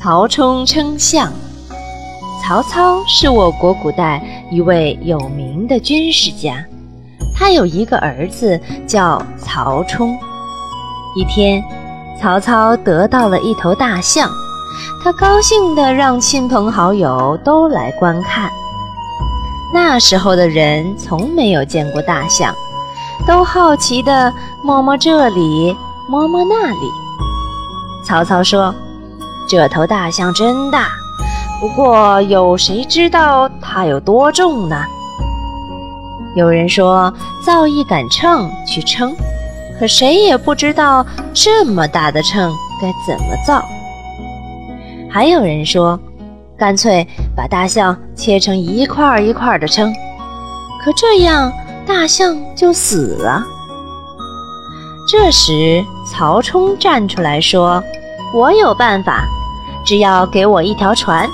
曹冲称象。曹操是我国古代一位有名的军事家，他有一个儿子叫曹冲。一天，曹操得到了一头大象，他高兴地让亲朋好友都来观看。那时候的人从没有见过大象，都好奇地摸摸这里，摸摸那里。曹操说。这头大象真大，不过有谁知道它有多重呢？有人说造一杆秤去称，可谁也不知道这么大的秤该怎么造。还有人说，干脆把大象切成一块一块的称，可这样大象就死了。这时，曹冲站出来说：“我有办法。”只要给我一条船，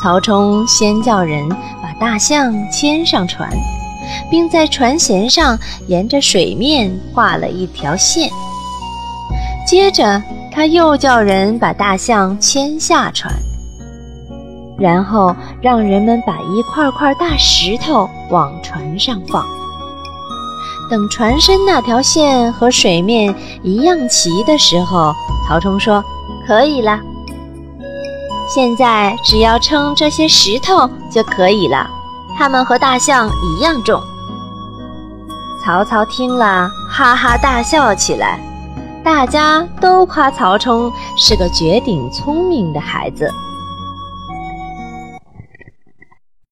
曹冲先叫人把大象牵上船，并在船舷上沿着水面画了一条线。接着，他又叫人把大象牵下船，然后让人们把一块块大石头往船上放。等船身那条线和水面一样齐的时候，曹冲说。可以了，现在只要称这些石头就可以了。它们和大象一样重。曹操听了，哈哈大笑起来。大家都夸曹冲是个绝顶聪明的孩子。